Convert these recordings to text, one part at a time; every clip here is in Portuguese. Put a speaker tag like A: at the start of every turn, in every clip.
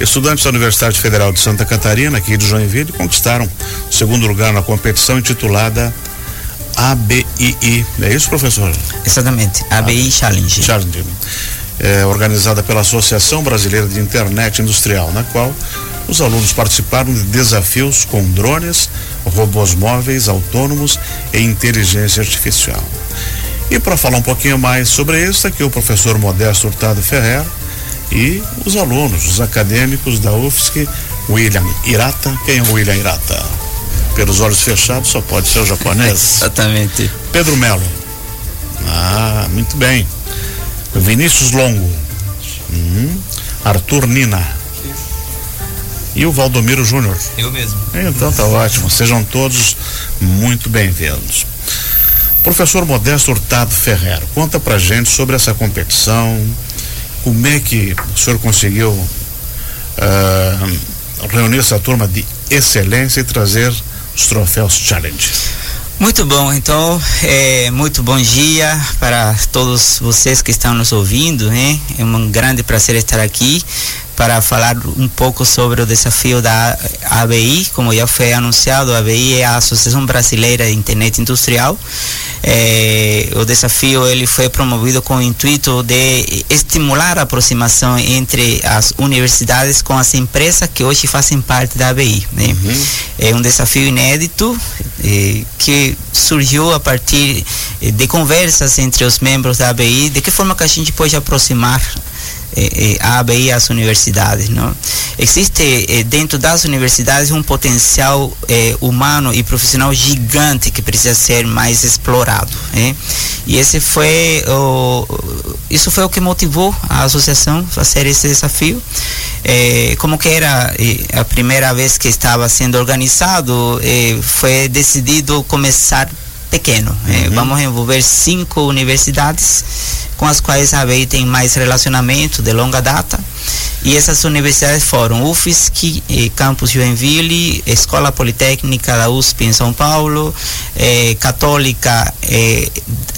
A: Estudantes da Universidade Federal de Santa Catarina, aqui de Joinville, conquistaram o segundo lugar na competição intitulada ABII. É isso, professor?
B: Exatamente, ABI Challenge.
A: Challenge. É, organizada pela Associação Brasileira de Internet Industrial, na qual os alunos participaram de desafios com drones, robôs móveis autônomos e inteligência artificial. E para falar um pouquinho mais sobre isso, aqui o professor Modesto Hurtado Ferrer e os alunos, os acadêmicos da UFSC, William Irata. Quem é o William Irata? Pelos olhos fechados só pode ser o japonês.
B: Exatamente.
A: Pedro Melo. Ah, muito bem. Vinícius Longo. Hum. Arthur Nina. E o Valdomiro Júnior.
B: Eu mesmo.
A: Então tá ótimo. Sejam todos muito bem-vindos. Professor Modesto Hurtado Ferreira, conta pra gente sobre essa competição, como é que o senhor conseguiu uh, reunir essa turma de excelência e trazer os troféus Challenge?
B: Muito bom, então, é, muito bom dia para todos vocês que estão nos ouvindo, né? É um grande prazer estar aqui para falar um pouco sobre o desafio da ABI, como já foi anunciado, a ABI é a Associação Brasileira de Internet Industrial. É, o desafio ele foi promovido com o intuito de estimular a aproximação entre as universidades com as empresas que hoje fazem parte da ABI. Né? Uhum. É um desafio inédito é, que surgiu a partir de conversas entre os membros da ABI, de que forma que a gente pode aproximar eh, ABI às universidades. Não? Existe eh, dentro das universidades um potencial eh, humano e profissional gigante que precisa ser mais explorado. Eh? E esse foi o, isso foi o que motivou a associação a fazer esse desafio. Eh, como que era eh, a primeira vez que estava sendo organizado, eh, foi decidido começar pequeno. Uhum. vamos envolver cinco universidades com as quais a ABI tem mais relacionamento de longa data. E essas universidades foram UFSC, eh, Campus Joinville, Escola Politécnica da USP em São Paulo, eh, Católica, eh,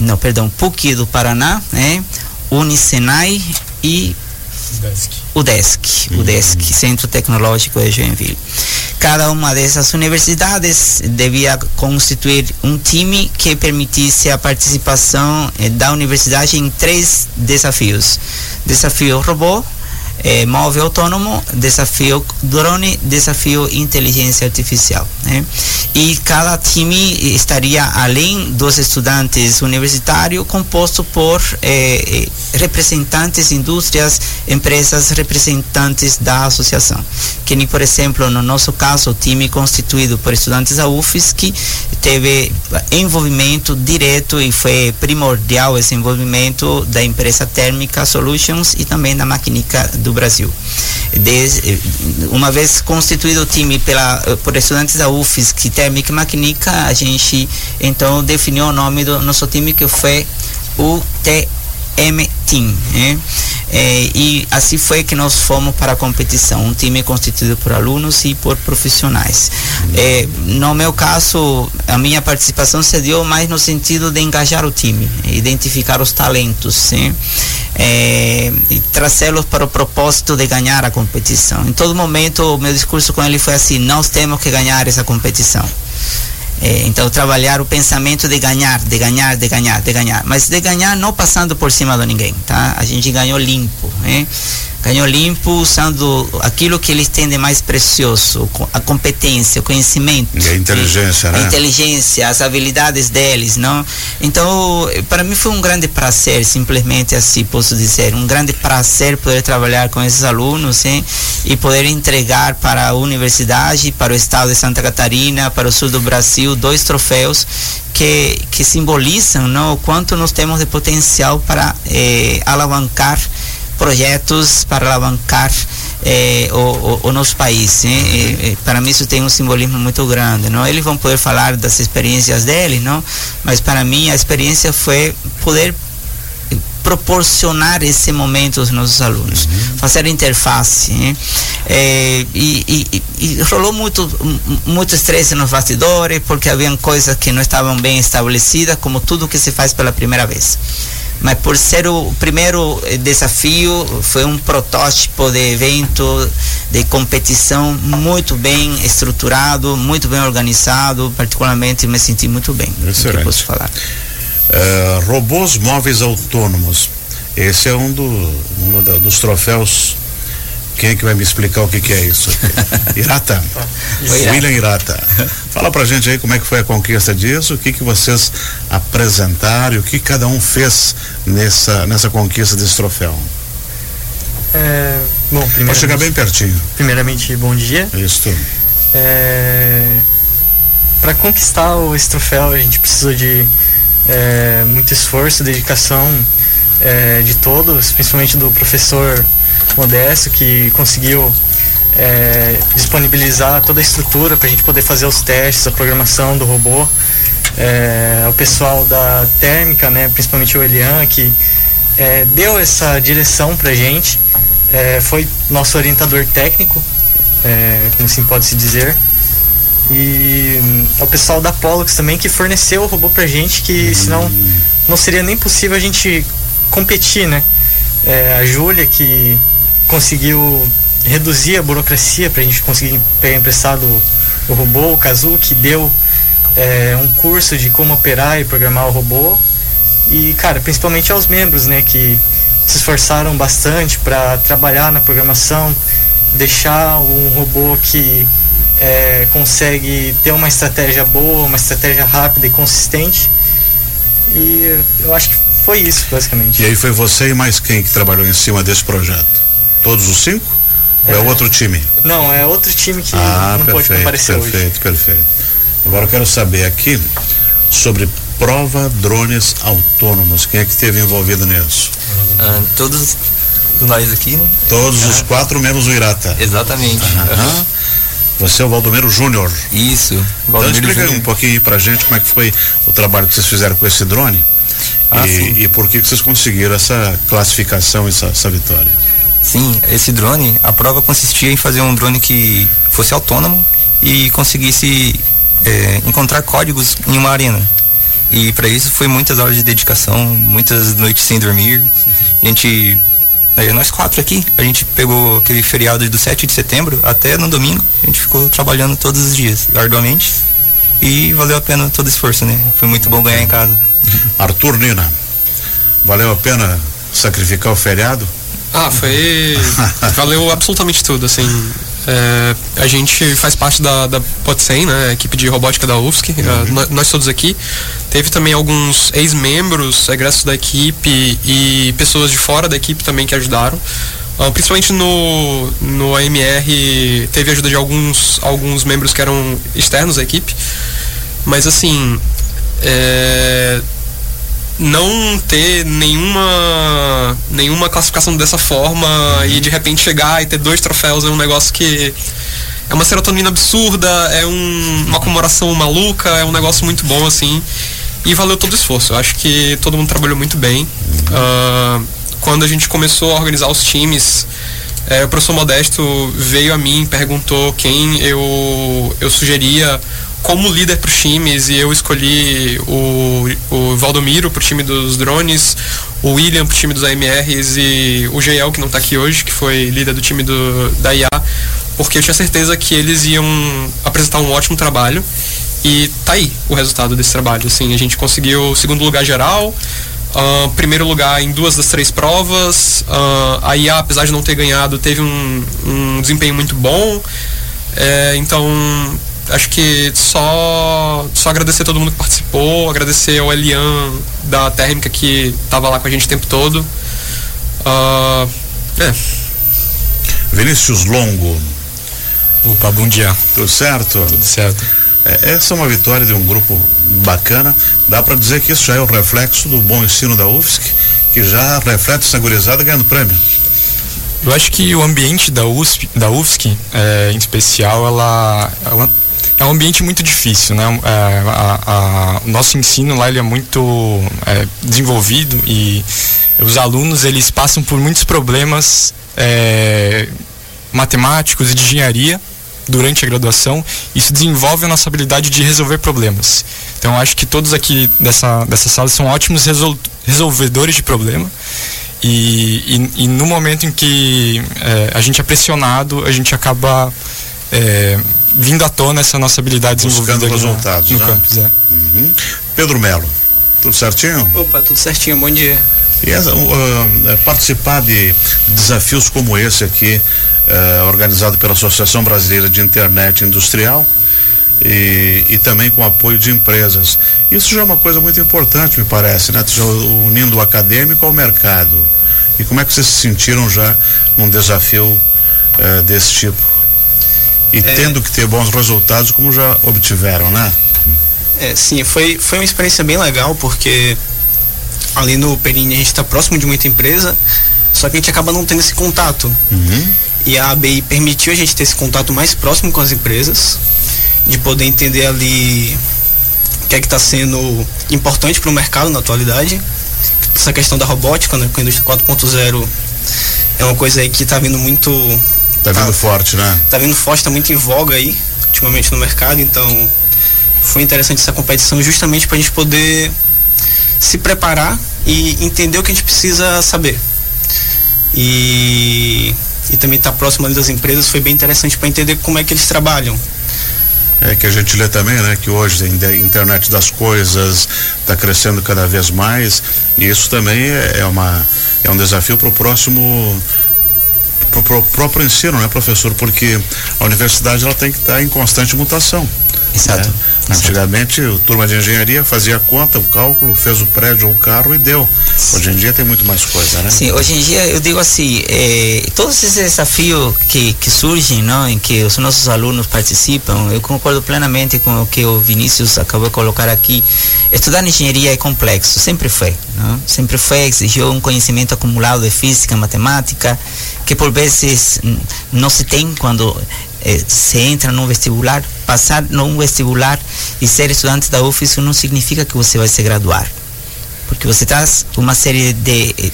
B: não, perdão, PUC do Paraná, né? Unicenai e UDESC, uhum. UDESC, Centro Tecnológico de Joinville. Cada uma dessas universidades devia constituir um time que permitisse a participação eh, da universidade em três desafios: desafio robô, é, móvel autônomo, desafio drone, desafio inteligência artificial. Né? E cada time estaria, além dos estudantes universitários, composto por é, representantes, indústrias, empresas, representantes da associação. Que nem, por exemplo, no nosso caso, o time constituído por estudantes da UFSC teve envolvimento direto e foi primordial esse envolvimento da empresa Térmica Solutions e também da Maquinica do Brasil. Desde, uma vez constituído o time pela, por estudantes da UFSC, Térmica e Maquinica, a gente então definiu o nome do nosso time que foi o TM Team. Né? É, e assim foi que nós fomos para a competição, um time constituído por alunos e por profissionais. É, no meu caso, a minha participação se deu mais no sentido de engajar o time, identificar os talentos, né? é, e trazê-los para o propósito de ganhar a competição. Em todo momento, o meu discurso com ele foi assim: nós temos que ganhar essa competição. É, então, trabalhar o pensamento de ganhar, de ganhar, de ganhar, de ganhar. Mas de ganhar não passando por cima de ninguém, tá? A gente ganhou limpo, né? Ganhou limpo usando aquilo que eles têm de mais precioso, a competência, o conhecimento.
A: E a inteligência,
B: né?
A: A
B: inteligência, as habilidades deles, não? Então, para mim foi um grande prazer, simplesmente assim posso dizer, um grande prazer poder trabalhar com esses alunos hein? e poder entregar para a universidade, para o estado de Santa Catarina, para o sul do Brasil, dois troféus que, que simbolizam não, o quanto nós temos de potencial para eh, alavancar projetos para alavancar eh, o, o, o, nosso país. Né? E, para mim isso tem um simbolismo muito grande. Não? Eles vão poder falar das experiências deles, não? mas para mim a experiência foi poder proporcionar esse momento aos nossos alunos, uhum. fazer interface. Né? É, e, e, e, rolou muito muito estresse nos bastidores porque haviam coisas que não estavam bem estabelecidas, como tudo que se faz pela primeira vez. Mas por ser o primeiro desafio, foi um protótipo de evento de competição muito bem estruturado, muito bem organizado, particularmente me senti muito bem.
A: Excelente.
B: posso falar.
A: Uh, robôs móveis autônomos. Esse é um, do, um dos troféus quem é que vai me explicar o que, que é isso? Irata. William Irata. Fala pra gente aí como é que foi a conquista disso, o que que vocês apresentaram e o que cada um fez nessa, nessa conquista desse troféu.
C: É, bom,
A: Pode chegar bem pertinho.
C: Primeiramente, bom dia.
A: Isso.
C: É, para conquistar esse troféu, a gente precisou de é, muito esforço, dedicação é, de todos, principalmente do professor Modesto, que conseguiu é, disponibilizar toda a estrutura para a gente poder fazer os testes, a programação do robô. É, o pessoal da térmica, né, principalmente o Elian, que é, deu essa direção para a gente, é, foi nosso orientador técnico, é, como assim pode se dizer. E hum, o pessoal da Pollux também que forneceu o robô para a gente, que uhum. senão não seria nem possível a gente competir, né? É, a Júlia que conseguiu reduzir a burocracia para a gente conseguir pegar emprestado o robô, o Kazu, que deu é, um curso de como operar e programar o robô. E, cara, principalmente aos membros, né, que se esforçaram bastante para trabalhar na programação, deixar um robô que é, consegue ter uma estratégia boa, uma estratégia rápida e consistente. E eu acho que foi isso, basicamente.
A: E aí foi você e mais quem que trabalhou em cima desse projeto? Todos os cinco? É, Ou é outro time?
C: Não, é outro time que ah, não perfeito, pode comparecer
A: perfeito,
C: hoje.
A: Perfeito, perfeito. Agora eu quero saber aqui sobre prova drones autônomos. Quem é que esteve envolvido nisso?
D: Ah, todos nós aqui, né?
A: Todos ah. os quatro, menos o Irata.
D: Exatamente.
A: Uhum. Você é o Valdomiro Júnior.
D: Isso.
A: Valdomiro então explica Júnior. um pouquinho pra gente como é que foi o trabalho que vocês fizeram com esse drone ah, e, e, por que, que vocês conseguiram essa classificação, essa, essa vitória.
D: Sim, esse drone, a prova consistia em fazer um drone que fosse autônomo e conseguisse é, encontrar códigos em uma arena. E para isso foi muitas horas de dedicação, muitas noites sem dormir. A gente, é, nós quatro aqui, a gente pegou aquele feriado do 7 de setembro até no domingo, a gente ficou trabalhando todos os dias, arduamente. E valeu a pena todo o esforço, né? Foi muito bom ganhar em casa.
A: Arthur Nina, valeu a pena sacrificar o feriado?
E: Ah, foi. valeu absolutamente tudo, assim. É, a gente faz parte da, da POTSEM, né, a equipe de robótica da UFSC, uhum. uh, nós todos aqui. Teve também alguns ex-membros, egressos da equipe e pessoas de fora da equipe também que ajudaram. Uh, principalmente no, no AMR teve ajuda de alguns, alguns membros que eram externos à equipe. Mas assim, é, não ter nenhuma nenhuma classificação dessa forma e de repente chegar e ter dois troféus é um negócio que é uma serotonina absurda, é um, uma comemoração maluca, é um negócio muito bom assim e valeu todo o esforço. Eu acho que todo mundo trabalhou muito bem. Uh, quando a gente começou a organizar os times, é, o professor Modesto veio a mim, perguntou quem eu, eu sugeria como líder para os times e eu escolhi o, o Valdomiro para o time dos drones, o William para o time dos AMRs e o GL que não está aqui hoje, que foi líder do time do, da IA, porque eu tinha certeza que eles iam apresentar um ótimo trabalho e tá aí o resultado desse trabalho. Assim, a gente conseguiu segundo lugar geral, uh, primeiro lugar em duas das três provas, uh, a IA, apesar de não ter ganhado, teve um, um desempenho muito bom. É, então acho que só, só agradecer a todo mundo que participou, agradecer ao Elian da Térmica que estava lá com a gente o tempo todo. Uh, é.
A: Vinícius Longo.
F: Opa, bom dia.
A: Tudo certo?
F: Tudo certo.
A: É, essa é uma vitória de um grupo bacana. Dá para dizer que isso já é o reflexo do bom ensino da UFSC, que já reflete essa gurizada ganhando prêmio.
F: Eu acho que o ambiente da USP, da UFSC, é, em especial, ela, ela é um ambiente muito difícil, né? É, a, a, o nosso ensino lá ele é muito é, desenvolvido e os alunos eles passam por muitos problemas é, matemáticos e de engenharia durante a graduação. Isso desenvolve a nossa habilidade de resolver problemas. Então acho que todos aqui dessa, dessa sala são ótimos resol, resolvedores de problema. E, e, e no momento em que é, a gente é pressionado, a gente acaba é, vindo à tona essa nossa habilidade
A: Buscando
F: desenvolvida
A: resultados,
F: no, no
A: né?
F: campus. É.
A: Uhum. Pedro Melo, tudo certinho?
C: Opa, tudo certinho, bom dia.
A: E essa, uh, participar de desafios como esse aqui, uh, organizado pela Associação Brasileira de Internet Industrial e, e também com apoio de empresas. Isso já é uma coisa muito importante, me parece, né? Já unindo o acadêmico ao mercado. E como é que vocês se sentiram já num desafio uh, desse tipo? E
C: É.
A: tendo que ter bons resultados, como já obtiveram, né?
C: É, sim, foi, foi uma experiência bem legal, porque ali no Perini a gente está próximo de muita empresa, só que a gente acaba não tendo esse contato.
A: Uhum.
C: E a ABI permitiu a gente ter esse contato mais próximo com as empresas, de poder entender ali o que é que está sendo importante para o mercado na atualidade. Essa questão da robótica, né, com a indústria 4.0 é uma coisa aí que está vindo muito
A: Tá vindo
C: Tá.
A: forte, né?
C: tá vindo forte, tá muito em voga aí, ultimamente no mercado, então foi interessante essa competição justamente para a gente poder se preparar e entender o que a gente precisa saber. E, e também estar próximo ali das empresas foi bem interessante para entender como é que eles trabalham.
A: É que a gente lê também, né, que hoje a in- internet das coisas está crescendo cada vez mais e isso também é, é uma é um desafio para o próximo pro, próprio ensino, né, professor? Porque a universidade ela tem que estar em constante mutação.
B: Exato.
A: né? Antigamente, o turma de engenharia fazia a conta, o cálculo, fez o prédio ou o carro e deu. Hoje em dia tem muito mais coisa, né?
B: Sim, hoje em dia eu digo assim, eh, todos esses desafios que, que surgem, não, em que os nossos alunos participam, eu concordo plenamente com o que o Vinícius acabou de colocar aqui. Estudar engenharia é complexo, sempre foi, não? sempre foi, exigiu um conhecimento acumulado de física, matemática, que por vezes não se tem quando eh, se entra num vestibular. Passar num vestibular e ser estudante da UF, isso não significa que você vai se graduar porque você traz uma série de eh,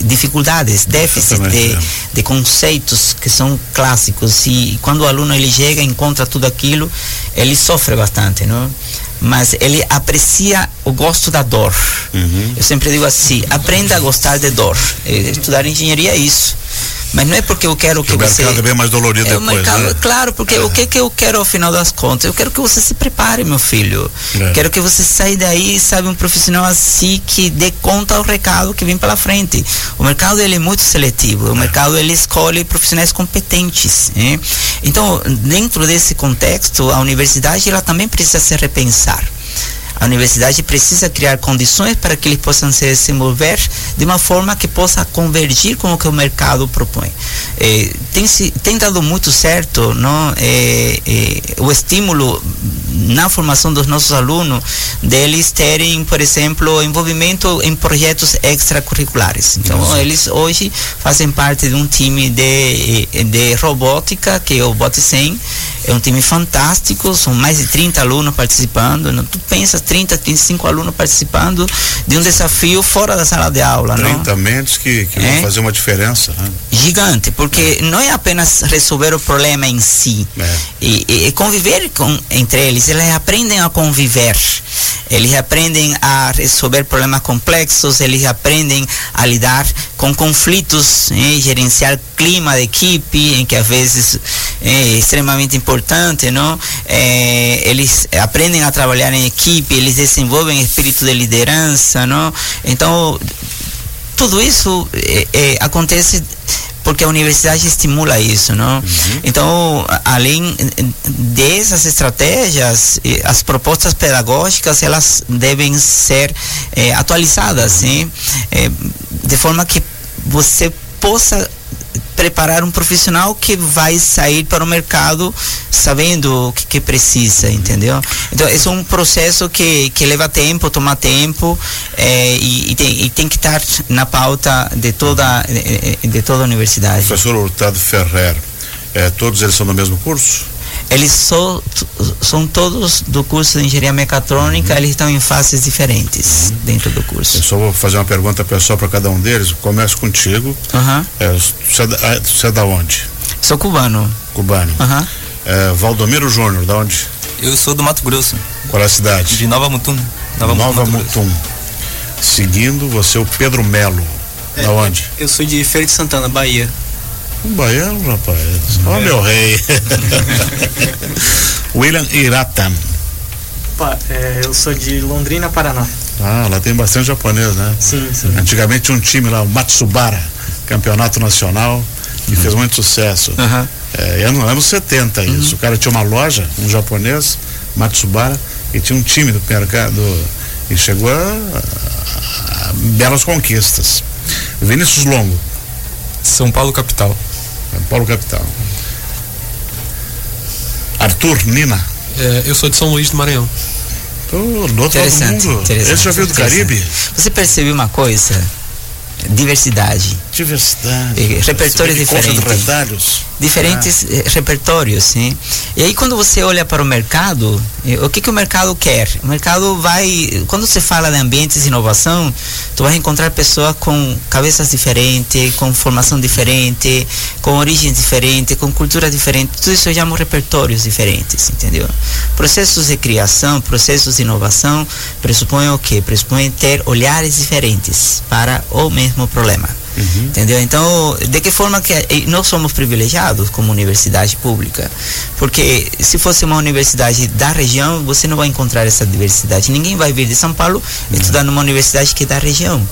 B: dificuldades, déficits
A: Exatamente,
B: de,
A: é.
B: de conceitos que são clássicos e quando o aluno ele chega encontra tudo aquilo ele sofre bastante não mas ele aprecia o gosto da dor
A: Uhum.
B: eu sempre digo assim aprenda a gostar de dor Eh, estudar engenharia é isso mas não é porque eu quero que
A: o
B: você
A: mercado é bem mais dolorido
B: é o
A: depois,
B: mercado,
A: né?
B: claro, porque o que que eu quero ao final das contas? Eu quero que você se prepare, meu filho.
A: É.
B: Quero que você saia daí, sabe, um profissional assim que dê conta ao recado que vem pela frente. O mercado ele é muito seletivo. O mercado ele escolhe profissionais competentes. né? Então, dentro desse contexto, a universidade ela também precisa se repensar. A universidade precisa criar condições para que eles possam se desenvolver de uma forma que possa convergir com o que o mercado propõe. Eh, tem, se, tem dado muito certo não? Eh, eh, o estímulo na formação dos nossos alunos deles terem, por exemplo, envolvimento em projetos extracurriculares. Então, eles hoje fazem parte de um time de, de robótica, que é o BOT100, é um time fantástico, são mais de 30 alunos participando. Não? Tu pensas 30, 35 alunos participando de um desafio fora da sala de aula, não?
A: 30 mentes que, que
B: É.
A: vão fazer uma diferença, né?
B: Gigante, porque não é apenas resolver o problema em si,
A: É.
B: e, e- e conviver com, entre eles, eles aprendem a conviver, eles aprendem a resolver problemas complexos, eles aprendem a lidar com conflitos, eh, gerenciar clima de equipe, em que às vezes é extremamente importante, não? Eh, eles aprendem a trabalhar em equipe, eles desenvolvem espírito de liderança, não? Então tudo isso eh, eh, acontece porque a universidade estimula isso, não? Então, a- além dessas estratégias, as propostas pedagógicas elas devem ser eh, atualizadas, hein? Eh, de forma que você possa preparar um profissional que vai sair para o mercado sabendo o que, que precisa, entendeu? Então, é um processo que, que leva tempo, toma tempo eh, e, e tem, e tem que estar na pauta de toda, eh, de toda a universidade.
A: Professor Hurtado Ferrer, eh, todos eles são do mesmo curso?
B: Eles só, são todos do curso de engenharia mecatrônica, eles estão em fases diferentes dentro do
A: Eu
B: curso.
A: só vou fazer uma pergunta pessoal para cada um deles. Começo contigo. Você, é da, ah, você é da onde?
B: Sou cubano.
A: Cubano.
B: Aham.
A: Eh, Valdomiro Júnior, da onde?
D: Eu sou do Mato Grosso,
A: Qual é a cidade?
D: de Nova Mutum.
A: Nova
D: Grosso.
A: Mutum. Seguindo, você o Pedro Melo.
G: É,
A: da onde?
G: Eu sou de Feira de Santana, Bahia.
A: Um baiano, rapaz. Ó, meu rei. William Irata.
C: Pa- é, eu sou de Londrina, Paraná.
A: Ah, lá tem bastante japonês, né?
C: Sim, sim.
A: Antigamente tinha um time lá, o Matsubara, campeonato nacional, que fez muito sucesso.
B: Aham.
A: É, ano- anos 70 isso. O cara tinha uma loja, um japonês, Matsubara, e tinha um time do mercado e chegou a, a- a belas conquistas. Vinícius Longo,
F: São Paulo capital.
A: Paulo Capital. Arthur Nina.
E: É, eu sou de São Luís do Maranhão.
A: Oh, do outro lado do
B: Interessante,
A: mundo.
B: interessante.
A: Esse já veio do. Caribe?
B: Você percebeu uma coisa? Diversidade.
A: Diversidade.
B: E repertório
A: Você vê que concha de
B: diferente.
A: retalhos.
B: diferentes eh, repertórios, sim. E aí quando você olha para o mercado, eh, o que que o mercado quer? O mercado vai, quando você fala de ambientes de inovação, tu vai encontrar pessoas com cabeças diferentes, com formação diferente, com origem diferente, com cultura diferente. Tudo isso eu chamo repertórios diferentes, entendeu? Processos de criação, processos de inovação pressupõem o quê? Pressupõem ter olhares diferentes para o mesmo problema. Entendeu? Então, de que forma que nós somos privilegiados como universidade pública? Porque se fosse uma universidade da região, você não vai encontrar essa diversidade. Ninguém vai vir de São Paulo estudar numa universidade que é da região.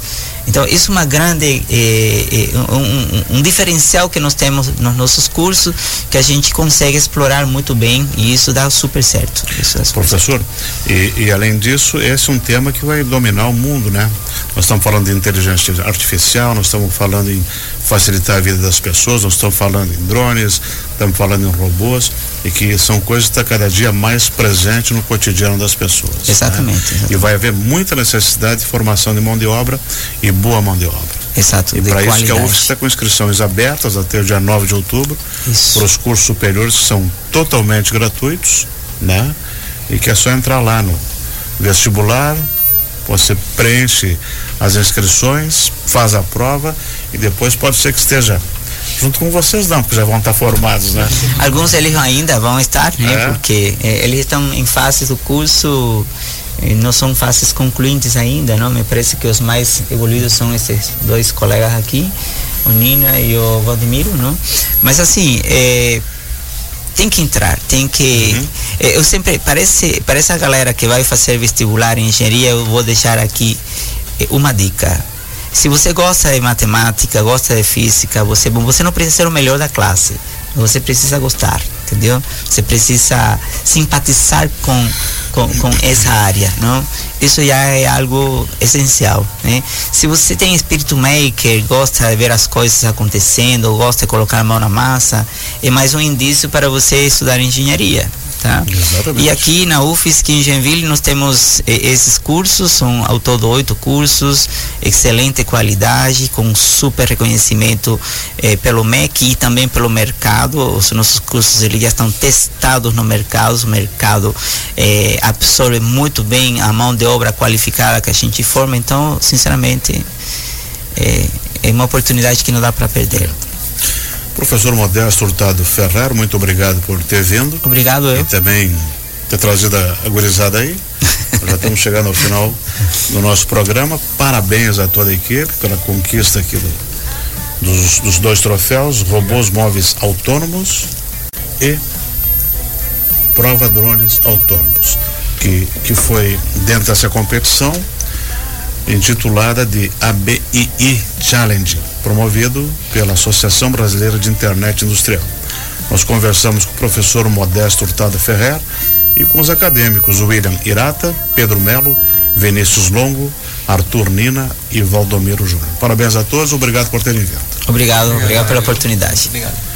B: Então, isso é uma grande eh, eh, um, um- diferencial que nós temos nos nossos cursos que a gente consegue explorar muito bem e isso dá super certo. Isso é super certo.
A: Professor, e, e além disso, esse é um tema que vai dominar o mundo, né? Nós estamos falando de inteligência artificial, nós estamos falando em facilitar a vida das pessoas, nós estamos falando em drones, estamos falando em robôs, e que são coisas que estão cada dia mais presentes no cotidiano das pessoas. né?
B: Exatamente, exatamente.
A: E vai haver muita necessidade de formação de mão de obra e boa mão de obra.
B: Exato,
A: E para isso que a. UFSC está com inscrições abertas até o dia 9 de outubro para os cursos superiores que são totalmente gratuitos, né? E que é só entrar lá no vestibular, você preenche as inscrições, faz a prova e depois pode ser que esteja junto com vocês não, porque já vão estar formados, né?
B: Alguns eles ainda vão estar, né?
A: É?
B: Porque eh, eles estão em fases do curso, eh, não são fases concluintes ainda, não? Me parece que os mais evoluídos são esses dois colegas aqui, o Nina e o Valdemiro, não? Mas assim, eh, tem que entrar, tem que. eh, Eu sempre, parece, para essa galera que vai fazer vestibular em engenharia, eu vou deixar aqui uma dica. Se você gosta de matemática, gosta de física, você, bom, você não precisa ser o melhor da classe. Você precisa gostar, entendeu? Você precisa simpatizar com, com, com essa área, não? Isso já é algo essencial, né? Se você tem espírito maker, gosta de ver as coisas acontecendo, gosta de colocar a mão na massa, é mais um indício para você estudar engenharia, tá?
A: Exatamente.
B: E aqui na UFSC em Genville nós temos esses cursos, são ao todo oito cursos, excelente qualidade, com super reconhecimento eh, pelo MEC e também pelo mercado. Os nossos cursos eles já estão testados no mercado, o mercado eh, absorve muito bem a mão de obra qualificada que a gente forma, então, sinceramente, eh, é uma oportunidade que não dá para perder.
A: Professor Modesto Hurtado Ferrer, muito obrigado por ter vindo.
B: Obrigado eu.
A: e também ter trazido a, gurizada aí. Já estamos chegando ao final do nosso programa. Parabéns a toda a equipe pela conquista aqui do- dos, dos dois troféus, robôs móveis autônomos e prova drones autônomos, que, que foi dentro dessa competição intitulada de ABII Challenge, promovido pela Associação Brasileira de Internet Industrial. Nós conversamos com o professor Modesto Hurtado Ferrer e com os acadêmicos William Irata, Pedro Melo, Vinícius Longo, Arthur Nina e Valdomiro Júnior. Parabéns a todos, obrigado por terem vindo.
B: Obrigado, obrigado pela oportunidade.
G: Obrigado.